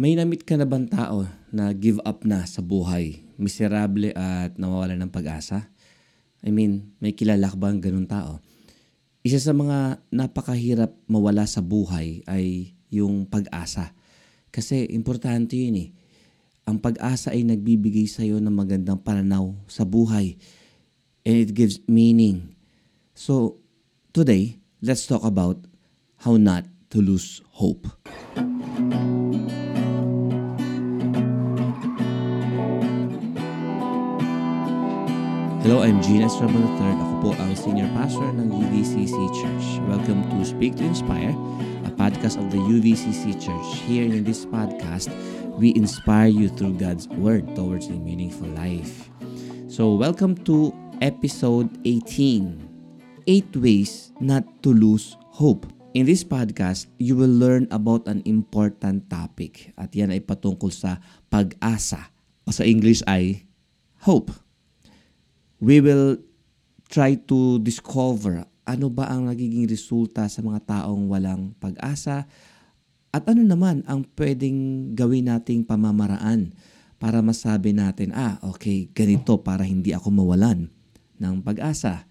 May namit ka na bang tao na give up na sa buhay, miserable at nawawala ng pag-asa? I mean, may kilala ka bang ganun tao? Isa sa mga napakahirap mawala sa buhay ay yung pag-asa. Kasi importante yun eh. Ang pag-asa ay nagbibigay sa iyo ng magandang pananaw sa buhay. And it gives meaning. So, today, let's talk about how not to lose hope. Hello, I'm Gina Estrabon III. Ako po ang Senior Pastor ng UVCC Church. Welcome to Speak to Inspire, a podcast of the UVCC Church. Here in this podcast, we inspire you through God's Word towards a meaningful life. So, welcome to episode 18, 8 Ways Not to Lose Hope. In this podcast, you will learn about an important topic at yan ay patungkol sa pag-asa o sa English ay hope we will try to discover ano ba ang nagiging resulta sa mga taong walang pag-asa at ano naman ang pwedeng gawin nating pamamaraan para masabi natin, ah, okay, ganito para hindi ako mawalan ng pag-asa.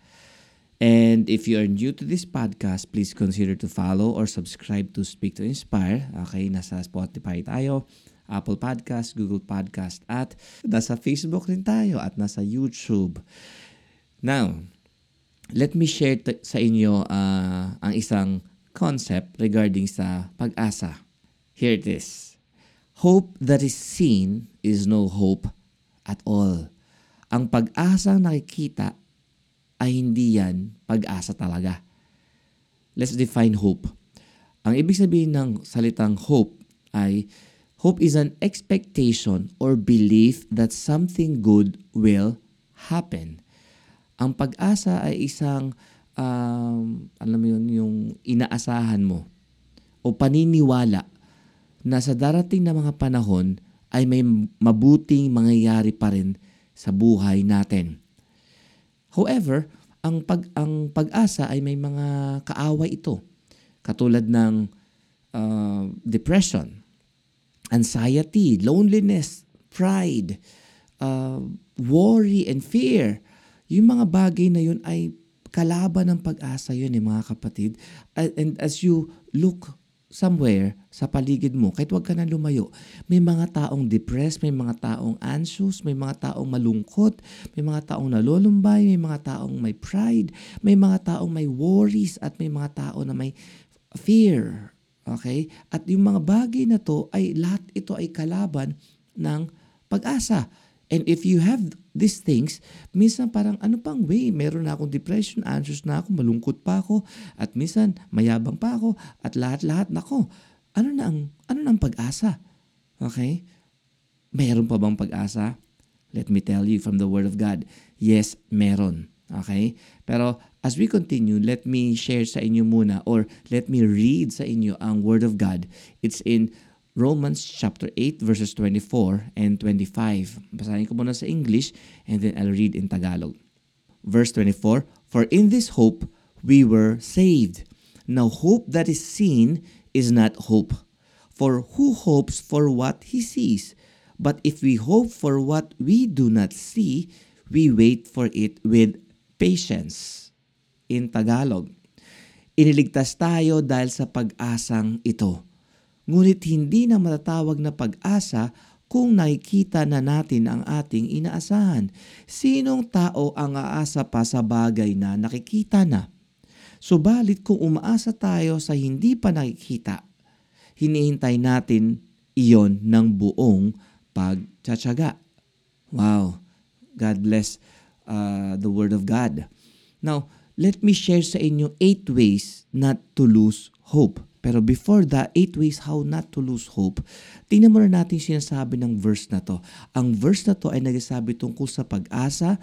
And if you are new to this podcast, please consider to follow or subscribe to Speak to Inspire. Okay, nasa Spotify tayo, Apple Podcast, Google Podcast, at nasa Facebook rin tayo at nasa YouTube. Now, let me share t- sa inyo uh, ang isang concept regarding sa pag-asa. Here it is. Hope that is seen is no hope at all. Ang pag-asang nakikita ay hindi yan pag-asa talaga. Let's define hope. Ang ibig sabihin ng salitang hope ay hope is an expectation or belief that something good will happen. Ang pag-asa ay isang um, alam mo yun, yung inaasahan mo o paniniwala na sa darating na mga panahon ay may mabuting mangyayari pa rin sa buhay natin. However, ang pag ang pag-asa ay may mga kaaway ito. Katulad ng uh, depression, anxiety, loneliness, pride, uh, worry and fear. Yung mga bagay na yun ay kalaban ng pag-asa yun eh mga kapatid. And as you look somewhere sa paligid mo, kahit wag ka na lumayo, may mga taong depressed, may mga taong anxious, may mga taong malungkot, may mga taong nalulumbay, may mga taong may pride, may mga taong may worries, at may mga tao na may fear. Okay? At yung mga bagay na to ay lahat ito ay kalaban ng pag-asa. And if you have these things, minsan parang ano pang way, meron na akong depression, anxious na ako, malungkot pa ako, at minsan mayabang pa ako, at lahat-lahat nako. Ano na ang ano na ang pag-asa? Okay? Meron pa bang pag-asa? Let me tell you from the word of God, yes, meron. Okay? Pero as we continue, let me share sa inyo muna or let me read sa inyo ang word of God. It's in Romans chapter 8 verses 24 and 25. Basahin ko muna sa English and then I'll read in Tagalog. Verse 24, For in this hope we were saved. Now hope that is seen is not hope. For who hopes for what he sees? But if we hope for what we do not see, we wait for it with patience. In Tagalog, iniligtas tayo dahil sa pag-asang ito ngunit hindi na matatawag na pag-asa kung nakikita na natin ang ating inaasahan. Sinong tao ang aasa pa sa bagay na nakikita na? Subalit kung umaasa tayo sa hindi pa nakikita, hinihintay natin iyon ng buong pagtsatsaga. Wow! God bless uh, the Word of God. Now, let me share sa inyo eight ways not to lose hope. Pero before that, eight ways how not to lose hope, tingnan mo na natin sinasabi ng verse na to. Ang verse na to ay nagsasabi tungkol sa pag-asa,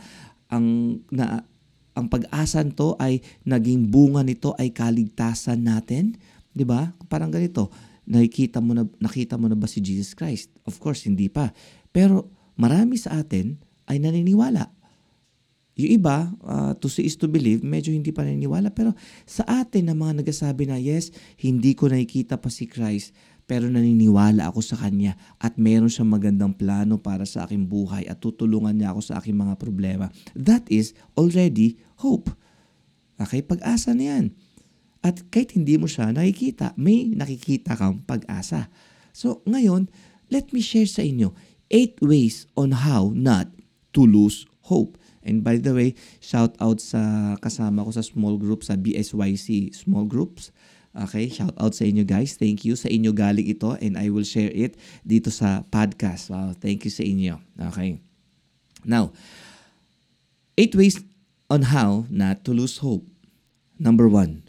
ang, na, ang pag-asa to ay naging bunga nito ay kaligtasan natin. 'Di ba? Parang ganito, nakikita mo na nakita mo na ba si Jesus Christ? Of course, hindi pa. Pero marami sa atin ay naniniwala yung iba, uh, to see is to believe, medyo hindi pa naniniwala. Pero sa atin na mga nagsasabi na, yes, hindi ko nakikita pa si Christ, pero naniniwala ako sa Kanya at meron siyang magandang plano para sa aking buhay at tutulungan niya ako sa aking mga problema. That is already hope. Okay, pag-asa na yan. At kahit hindi mo siya nakikita, may nakikita kang pag-asa. So ngayon, let me share sa inyo eight ways on how not to lose hope. And by the way, shout out sa kasama ko sa small group sa BSYC small groups. Okay, shout out sa inyo guys. Thank you. Sa inyo galing ito and I will share it dito sa podcast. Wow, thank you sa inyo. Okay. Now, eight ways on how not to lose hope. Number one,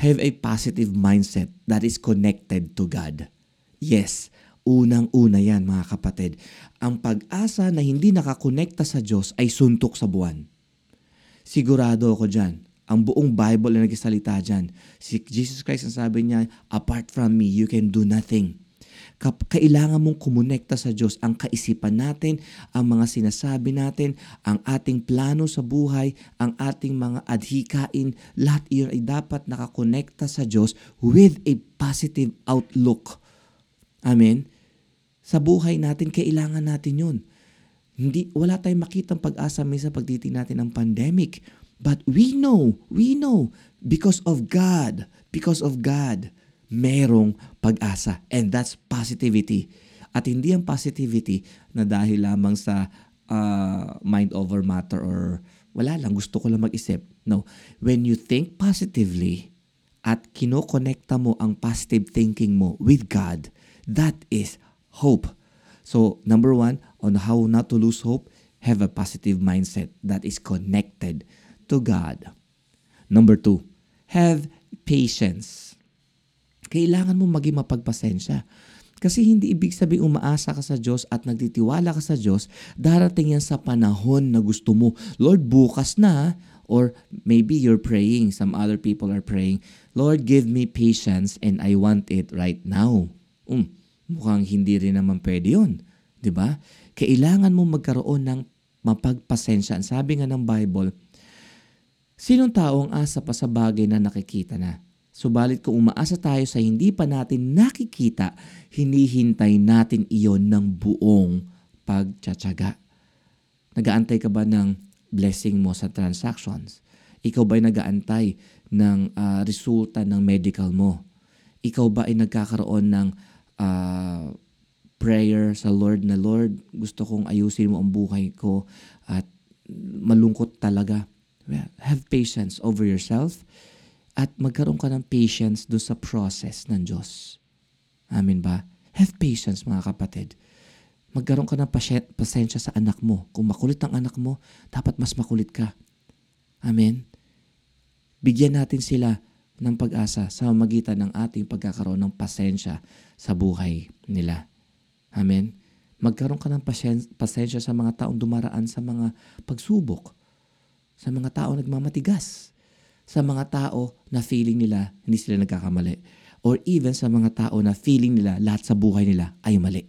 have a positive mindset that is connected to God. Yes, unang-una yan mga kapatid. Ang pag-asa na hindi nakakonekta sa Diyos ay suntok sa buwan. Sigurado ako dyan ang buong Bible na nagsalita dyan. Si Jesus Christ ang sabi niya, apart from me, you can do nothing. Kailangan mong kumonekta sa Diyos ang kaisipan natin, ang mga sinasabi natin, ang ating plano sa buhay, ang ating mga adhikain, lahat iyon ay dapat nakakonekta sa Diyos with a positive outlook. Amen? Sa buhay natin, kailangan natin yun. Hindi, wala tayong makitang pag-asa minsan pagtiting natin ng pandemic But we know, we know, because of God, because of God, merong pag-asa. And that's positivity. At hindi ang positivity na dahil lamang sa uh, mind over matter or wala lang, gusto ko lang mag-isip. No. When you think positively at kinokonekta mo ang positive thinking mo with God, that is hope. So, number one, on how not to lose hope, have a positive mindset that is connected to God. Number two, have patience. Kailangan mo maging mapagpasensya. Kasi hindi ibig sabihin umaasa ka sa Diyos at nagtitiwala ka sa Diyos, darating yan sa panahon na gusto mo. Lord, bukas na. Or maybe you're praying, some other people are praying, Lord, give me patience and I want it right now. Um, mukhang hindi rin naman pwede yun. ba? Diba? Kailangan mo magkaroon ng mapagpasensya. Sabi nga ng Bible, Sinong tao ang asa pa sa bagay na nakikita na? Subalit kung umaasa tayo sa hindi pa natin nakikita, hinihintay natin iyon ng buong pagtsatsaga. Nagaantay ka ba ng blessing mo sa transactions? Ikaw ba ay nagaantay ng uh, resulta ng medical mo? Ikaw ba ay nagkakaroon ng uh, prayer sa Lord na Lord, gusto kong ayusin mo ang buhay ko at malungkot talaga have patience over yourself at magkaroon ka ng patience do sa process ng Diyos. Amin ba? Have patience mga kapatid. Magkaroon ka ng pasensya sa anak mo. Kung makulit ang anak mo, dapat mas makulit ka. Amen? Bigyan natin sila ng pag-asa sa magitan ng ating pagkakaroon ng pasensya sa buhay nila. Amen? Magkaroon ka ng pasensya sa mga taong dumaraan sa mga pagsubok sa mga tao nagmamatigas, sa mga tao na feeling nila hindi sila nagkakamali, or even sa mga tao na feeling nila lahat sa buhay nila ay mali.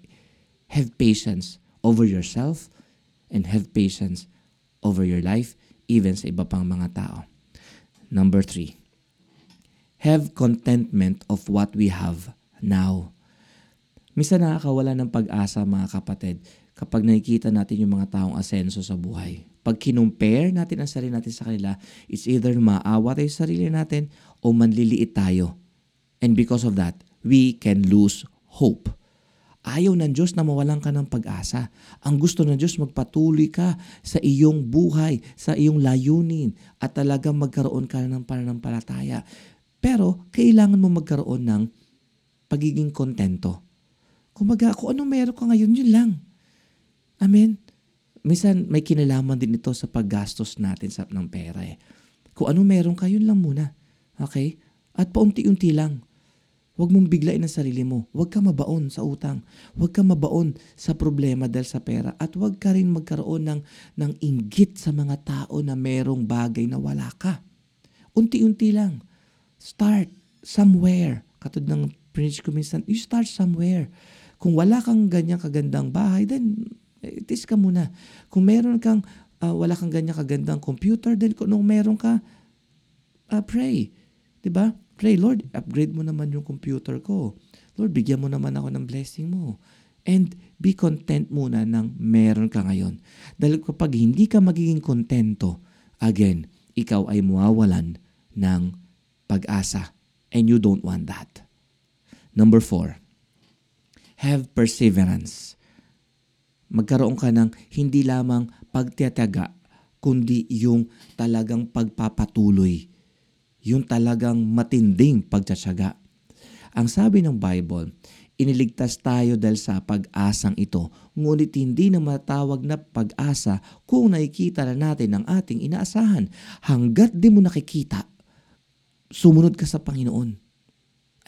Have patience over yourself and have patience over your life, even sa iba pang mga tao. Number three, have contentment of what we have now. Misa nakakawala ng pag-asa mga kapatid kapag nakikita natin yung mga taong asenso sa buhay pag kinumpare natin ang sarili natin sa kanila, it's either maawa tayo sa sarili natin o manliliit tayo. And because of that, we can lose hope. Ayaw ng Diyos na mawalan ka ng pag-asa. Ang gusto ng Diyos magpatuloy ka sa iyong buhay, sa iyong layunin at talagang magkaroon ka ng pananampalataya. Pero kailangan mo magkaroon ng pagiging kontento. Kumaga, kung ano meron ka ngayon, yun lang. Amen? minsan may kinalaman din ito sa paggastos natin sa, ng pera eh. Kung ano meron ka, yun lang muna. Okay? At paunti-unti lang. Huwag mong biglain ang sarili mo. Huwag ka mabaon sa utang. Huwag ka mabaon sa problema dahil sa pera. At huwag ka rin magkaroon ng, ng inggit sa mga tao na merong bagay na wala ka. Unti-unti lang. Start somewhere. Katod ng preach ko minsan, you start somewhere. Kung wala kang ganyang kagandang bahay, then eh, test ka muna. Kung meron kang, uh, wala kang ganyan kagandang computer, then kung meron ka, uh, pray. ba? Pray, Lord, upgrade mo naman yung computer ko. Lord, bigyan mo naman ako ng blessing mo. And be content muna ng meron ka ngayon. Dahil kapag hindi ka magiging kontento, again, ikaw ay mawawalan ng pag-asa. And you don't want that. Number four, have perseverance. Magkaroon ka ng hindi lamang pagtiyataga, kundi yung talagang pagpapatuloy. Yung talagang matinding pagtsatsaga. Ang sabi ng Bible, iniligtas tayo dahil sa pag-asang ito, ngunit hindi na matawag na pag-asa kung nakikita na natin ang ating inaasahan. Hanggat di mo nakikita, sumunod ka sa Panginoon.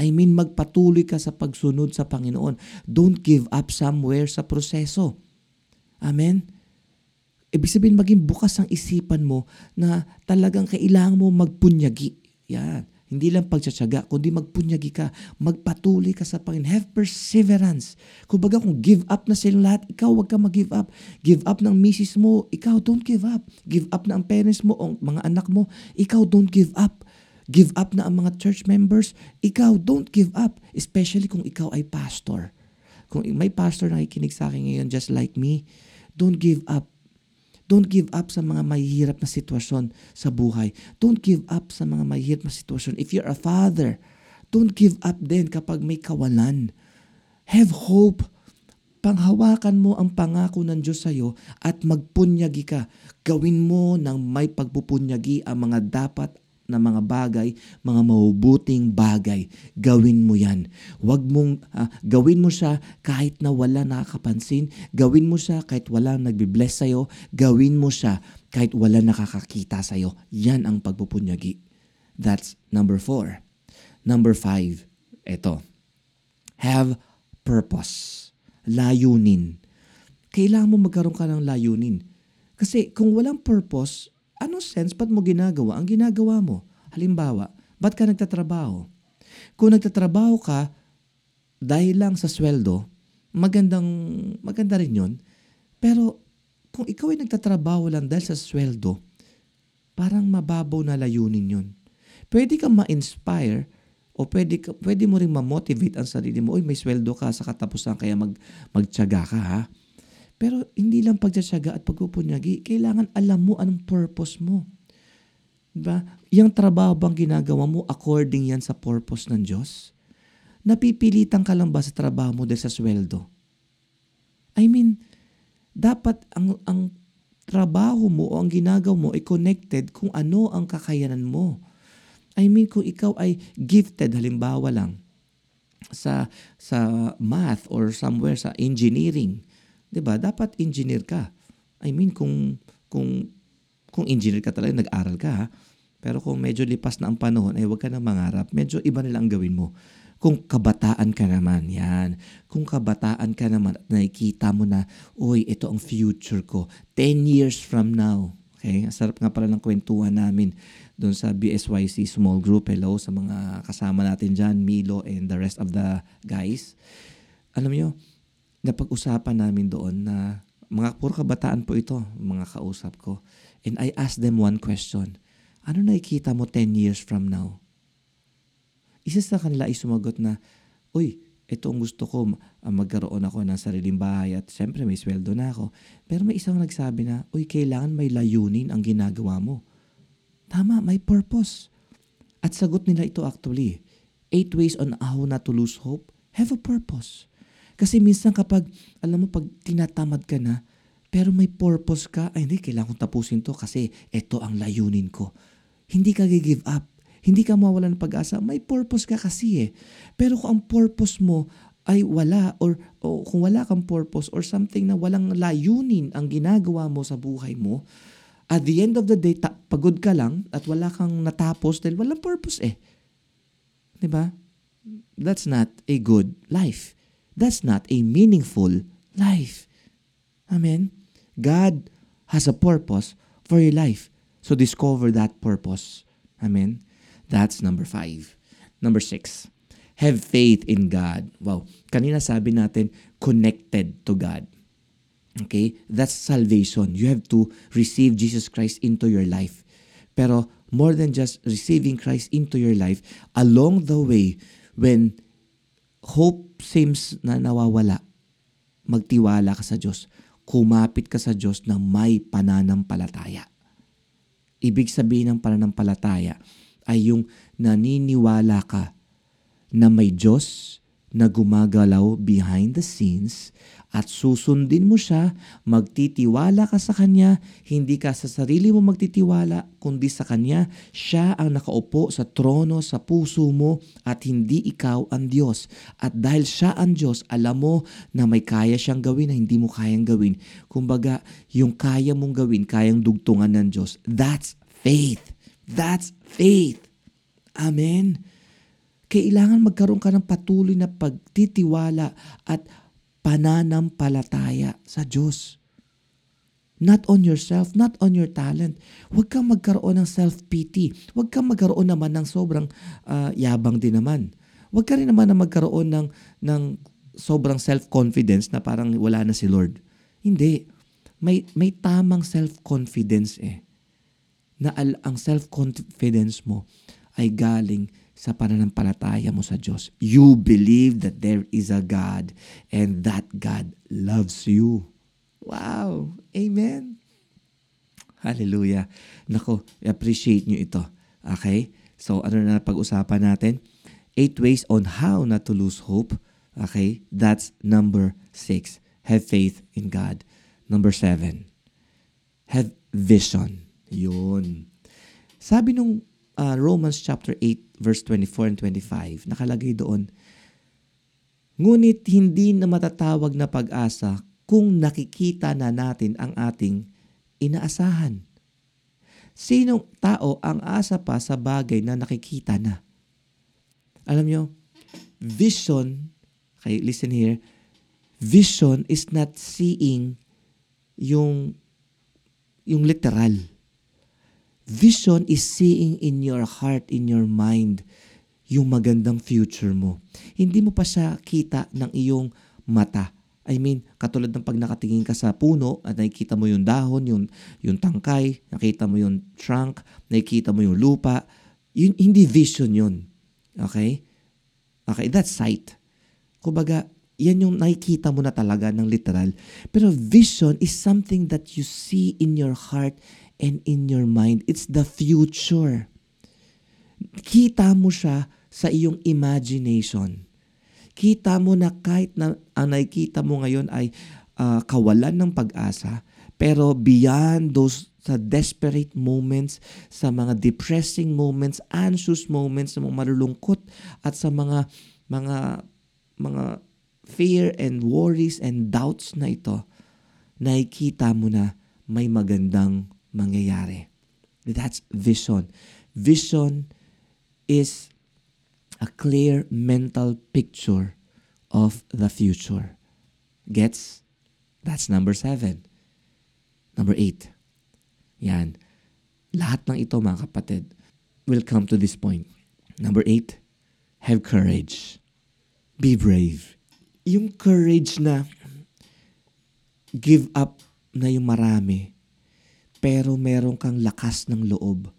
I mean, magpatuloy ka sa pagsunod sa Panginoon. Don't give up somewhere sa proseso. Amen? Ibig sabihin, maging bukas ang isipan mo na talagang kailangan mo magpunyagi. Yan. Hindi lang pagtsatsaga, kundi magpunyagi ka. Magpatuloy ka sa Panginoon. Have perseverance. Kumbaga kung give up na silang lahat, ikaw wag ka mag-give up. Give up ng misis mo, ikaw don't give up. Give up na ang parents mo o mga anak mo, ikaw don't give up. Give up na ang mga church members, ikaw don't give up. Especially kung ikaw ay pastor. Kung may pastor na nakikinig sa akin ngayon just like me, don't give up. Don't give up sa mga mahihirap na sitwasyon sa buhay. Don't give up sa mga mahihirap na sitwasyon. If you're a father, don't give up din kapag may kawalan. Have hope. Panghawakan mo ang pangako ng Diyos sa iyo at magpunyagi ka. Gawin mo ng may pagpupunyagi ang mga dapat na mga bagay, mga mabubuting bagay. Gawin mo yan. Huwag mong, uh, gawin mo siya kahit na wala nakakapansin. Gawin mo siya kahit wala nagbibless sa'yo. Gawin mo siya kahit wala nakakakita sa'yo. Yan ang pagpupunyagi. That's number four. Number five, ito. Have purpose. Layunin. Kailangan mo magkaroon ka ng layunin. Kasi kung walang purpose, ano sense ba't mo ginagawa ang ginagawa mo? Halimbawa, ba't ka nagtatrabaho? Kung nagtatrabaho ka dahil lang sa sweldo, magandang, maganda rin yun. Pero kung ikaw ay nagtatrabaho lang dahil sa sweldo, parang mababaw na layunin yun. Pwede kang ma-inspire o pwede, ka, pwede mo rin ma-motivate ang sarili mo, uy, may sweldo ka sa katapusan kaya mag, magtyaga ka ha. Pero hindi lang pagtsatsaga at pagpupunyagi, kailangan alam mo anong purpose mo. Diba? Yung trabaho bang ginagawa mo, according yan sa purpose ng Diyos? Napipilitan ka lang ba sa trabaho mo dahil sa sweldo? I mean, dapat ang, ang trabaho mo o ang ginagawa mo ay connected kung ano ang kakayanan mo. I mean, kung ikaw ay gifted, halimbawa lang, sa sa math or somewhere sa engineering, 'di ba? Dapat engineer ka. I mean kung kung kung engineer ka talaga, nag-aral ka ha. Pero kung medyo lipas na ang panahon, ay huwag ka na mangarap. Medyo iba na lang ang gawin mo. Kung kabataan ka naman, yan. Kung kabataan ka naman at nakikita mo na, uy, ito ang future ko. 10 years from now. Okay? Ang sarap nga pala ng kwentuhan namin doon sa BSYC small group. Hello sa mga kasama natin dyan, Milo and the rest of the guys. Alam nyo, napag-usapan namin doon na mga puro kabataan po ito, mga kausap ko. And I asked them one question. Ano nakikita mo 10 years from now? Isa sa kanila ay sumagot na, Uy, ito ang gusto ko, uh, magkaroon ako ng sariling bahay at siyempre may sweldo na ako. Pero may isang nagsabi na, Uy, kailangan may layunin ang ginagawa mo. Tama, may purpose. At sagot nila ito actually. Eight ways on how not to lose hope. Have a purpose. Kasi minsan kapag, alam mo, pag tinatamad ka na, pero may purpose ka, ay hindi, kailangan kong tapusin to kasi ito ang layunin ko. Hindi ka give up. Hindi ka mawala ng pag-asa. May purpose ka kasi eh. Pero kung ang purpose mo ay wala or, o kung wala kang purpose or something na walang layunin ang ginagawa mo sa buhay mo, at the end of the day, ta- pagod ka lang at wala kang natapos dahil walang purpose eh. ba? That's not a good life. That's not a meaningful life. Amen? God has a purpose for your life. So discover that purpose. Amen? That's number five. Number six, have faith in God. Wow. Kanina sabi natin, connected to God. Okay? That's salvation. You have to receive Jesus Christ into your life. Pero more than just receiving Christ into your life, along the way, when hope seems na nawawala, magtiwala ka sa Diyos. Kumapit ka sa Diyos na may pananampalataya. Ibig sabihin ng pananampalataya ay yung naniniwala ka na may Diyos na gumagalaw behind the scenes at susundin mo siya, magtitiwala ka sa Kanya, hindi ka sa sarili mo magtitiwala, kundi sa Kanya, siya ang nakaupo sa trono sa puso mo at hindi ikaw ang Diyos. At dahil siya ang Diyos, alam mo na may kaya siyang gawin na hindi mo kayang gawin. Kumbaga, yung kaya mong gawin, kayang dugtungan ng Diyos. That's faith. That's faith. Amen kailangan magkaroon ka ng patuloy na pagtitiwala at pananampalataya sa Diyos. Not on yourself, not on your talent. Huwag kang magkaroon ng self-pity. Huwag kang magkaroon naman ng sobrang uh, yabang din naman. Huwag ka rin naman na magkaroon ng, ng sobrang self-confidence na parang wala na si Lord. Hindi. May, may tamang self-confidence eh. Na al, ang self-confidence mo ay galing sa pananampalataya mo sa Diyos. You believe that there is a God and that God loves you. Wow! Amen! Hallelujah. Nako, appreciate nyo ito. Okay? So, ano na pag-usapan natin? Eight ways on how not to lose hope. Okay? That's number six. Have faith in God. Number seven. Have vision. Yun. Sabi nung uh, Romans chapter 8 verse 24 and 25, nakalagay doon, Ngunit hindi na matatawag na pag-asa kung nakikita na natin ang ating inaasahan. Sinong tao ang asa pa sa bagay na nakikita na? Alam nyo, vision, okay, listen here, vision is not seeing yung yung literal. Vision is seeing in your heart, in your mind, yung magandang future mo. Hindi mo pa siya kita ng iyong mata. I mean, katulad ng pag nakatingin ka sa puno at nakikita mo yung dahon, yung, yung tangkay, nakita mo yung trunk, nakikita mo yung lupa, yun, hindi vision yun. Okay? Okay, that's sight. Kumbaga, yan yung nakikita mo na talaga ng literal. Pero vision is something that you see in your heart and in your mind. It's the future. Kita mo siya sa iyong imagination. Kita mo na kahit na ang nakikita mo ngayon ay uh, kawalan ng pag-asa, pero beyond those sa desperate moments, sa mga depressing moments, anxious moments, sa mga malulungkot at sa mga mga mga fear and worries and doubts na ito, nakikita mo na may magandang mangyayari. That's vision. Vision is a clear mental picture of the future. Gets? That's number seven. Number eight. Yan. Lahat ng ito, mga kapatid, will come to this point. Number eight, have courage. Be brave. Yung courage na give up na yung marami pero meron kang lakas ng loob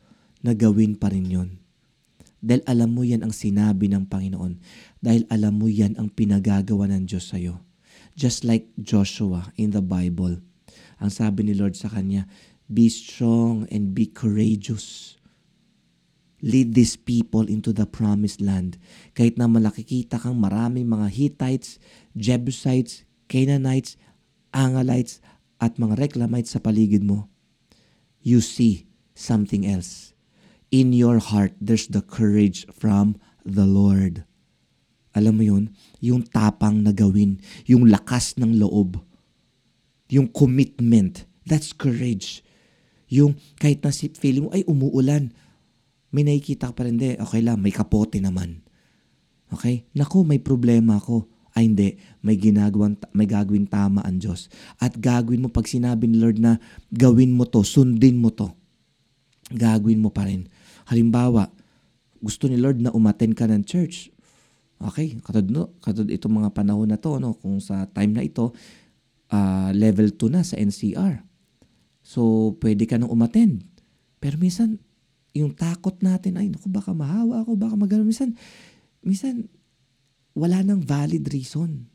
na gawin pa rin yon. Dahil alam mo yan ang sinabi ng Panginoon. Dahil alam mo yan ang pinagagawa ng Diyos sa'yo. Just like Joshua in the Bible. Ang sabi ni Lord sa kanya, Be strong and be courageous. Lead these people into the promised land. Kahit na malakikita kang maraming mga Hittites, Jebusites, Canaanites, Angalites, at mga Reclamites sa paligid mo, you see something else. In your heart, there's the courage from the Lord. Alam mo yun? Yung tapang na gawin. Yung lakas ng loob. Yung commitment. That's courage. Yung kahit na si feeling mo, ay umuulan. May nakikita ka pa rin, de, okay lang, may kapote naman. Okay? Naku, may problema ako ay hindi, may ginagawang, may gagawin tama ang Diyos. At gagawin mo pag sinabi ni Lord na gawin mo to, sundin mo to. Gagawin mo pa rin. Halimbawa, gusto ni Lord na umaten ka ng church. Okay, katod no, katod itong mga panahon na to, no, kung sa time na ito, uh, level 2 na sa NCR. So, pwede ka nang umattend. Pero minsan, yung takot natin, ay, naku, baka mahawa ako, baka magano. Minsan, minsan, wala nang valid reason.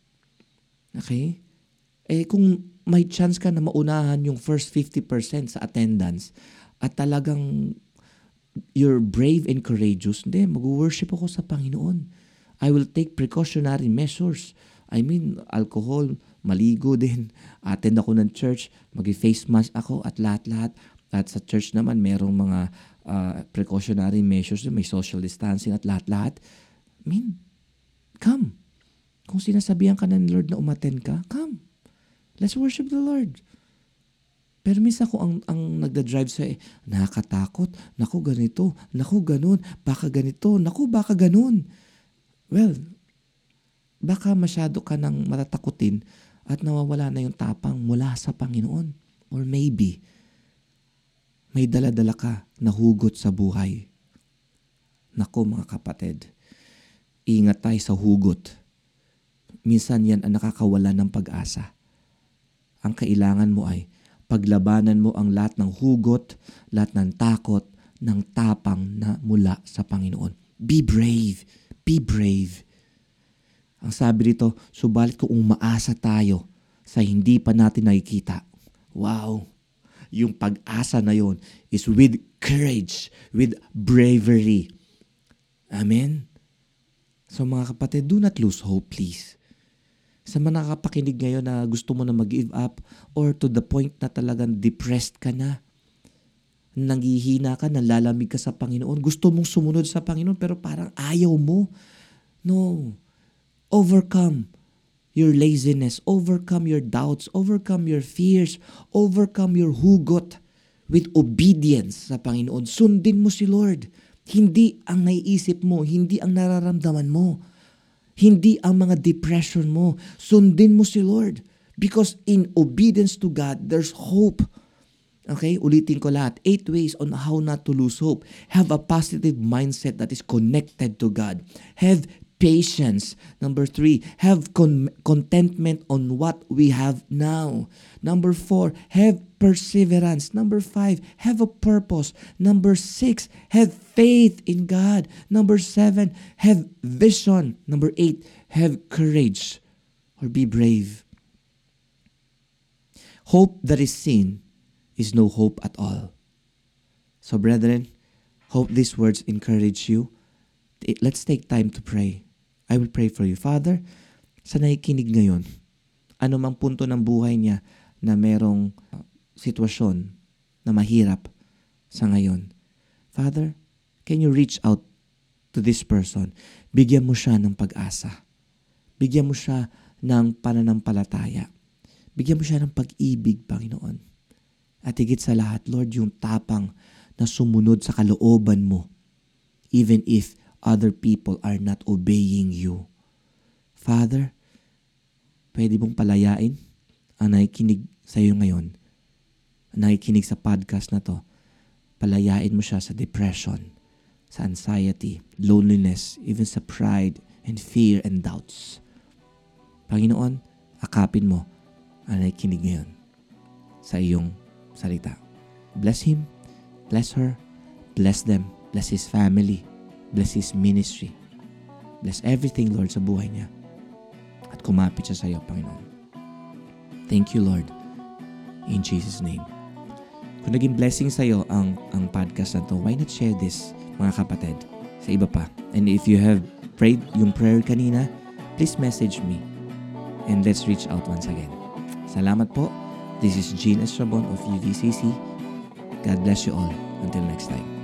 Okay? Eh kung may chance ka na maunahan yung first 50% sa attendance at talagang you're brave and courageous, hindi, mag-worship ako sa Panginoon. I will take precautionary measures. I mean, alcohol, maligo din. Attend ako ng church, mag-face mask ako at lahat-lahat. At sa church naman, merong mga uh, precautionary measures, may social distancing at lahat-lahat. I mean, come. Kung sinasabihan ka ng Lord na umaten ka, come. Let's worship the Lord. Pero minsan ako ang, ang nagda-drive sa eh, nakakatakot, naku ganito, naku ganun, baka ganito, naku baka ganun. Well, baka masyado ka nang matatakutin at nawawala na yung tapang mula sa Panginoon. Or maybe, may daladala ka na hugot sa buhay. Nako mga kapatid, ingat tayo sa hugot. Minsan yan ang nakakawala ng pag-asa ang kailangan mo ay paglabanan mo ang lahat ng hugot, lahat ng takot, ng tapang na mula sa Panginoon. Be brave. Be brave. Ang sabi dito, subalit kung umaasa tayo sa hindi pa natin nakikita. Wow! Yung pag-asa na yon is with courage, with bravery. Amen? So mga kapatid, do not lose hope, please sa mga nakapakinig ngayon na gusto mo na mag-give up or to the point na talagang depressed ka na, nanghihina ka, nalalamig ka sa Panginoon, gusto mong sumunod sa Panginoon pero parang ayaw mo. No. Overcome your laziness, overcome your doubts, overcome your fears, overcome your hugot with obedience sa Panginoon. Sundin mo si Lord. Hindi ang naiisip mo, hindi ang nararamdaman mo hindi ang mga depression mo. Sundin mo si Lord. Because in obedience to God, there's hope. Okay, ulitin ko lahat. Eight ways on how not to lose hope. Have a positive mindset that is connected to God. Have patience. Number three, have con- contentment on what we have now. Number four, have perseverance. Number five, have a purpose. Number six, have faith in God. Number seven, have vision. Number eight, have courage or be brave. Hope that is seen is no hope at all. So, brethren, hope these words encourage you. Let's take time to pray. I will pray for you. Father, sa nakikinig ngayon, ano mang punto ng buhay niya na merong uh, sitwasyon na mahirap sa ngayon. Father, can you reach out to this person? Bigyan mo siya ng pag-asa. Bigyan mo siya ng pananampalataya. Bigyan mo siya ng pag-ibig, Panginoon. At higit sa lahat, Lord, yung tapang na sumunod sa kalooban mo. Even if other people are not obeying you. Father, pwede mong palayain ang nakikinig sa iyo ngayon, ang nakikinig sa podcast na to, palayain mo siya sa depression, sa anxiety, loneliness, even sa pride and fear and doubts. Panginoon, akapin mo ang nakikinig ngayon sa iyong salita. Bless him, bless her, bless them, bless his family, Bless His ministry. Bless everything, Lord, sa buhay niya. At kumapit siya sa iyo, Panginoon. Thank you, Lord. In Jesus' name. Kung naging blessing sa iyo ang, ang podcast na to, why not share this, mga kapatid, sa iba pa? And if you have prayed yung prayer kanina, please message me. And let's reach out once again. Salamat po. This is Gene Estrabon of UVCC. God bless you all. Until next time.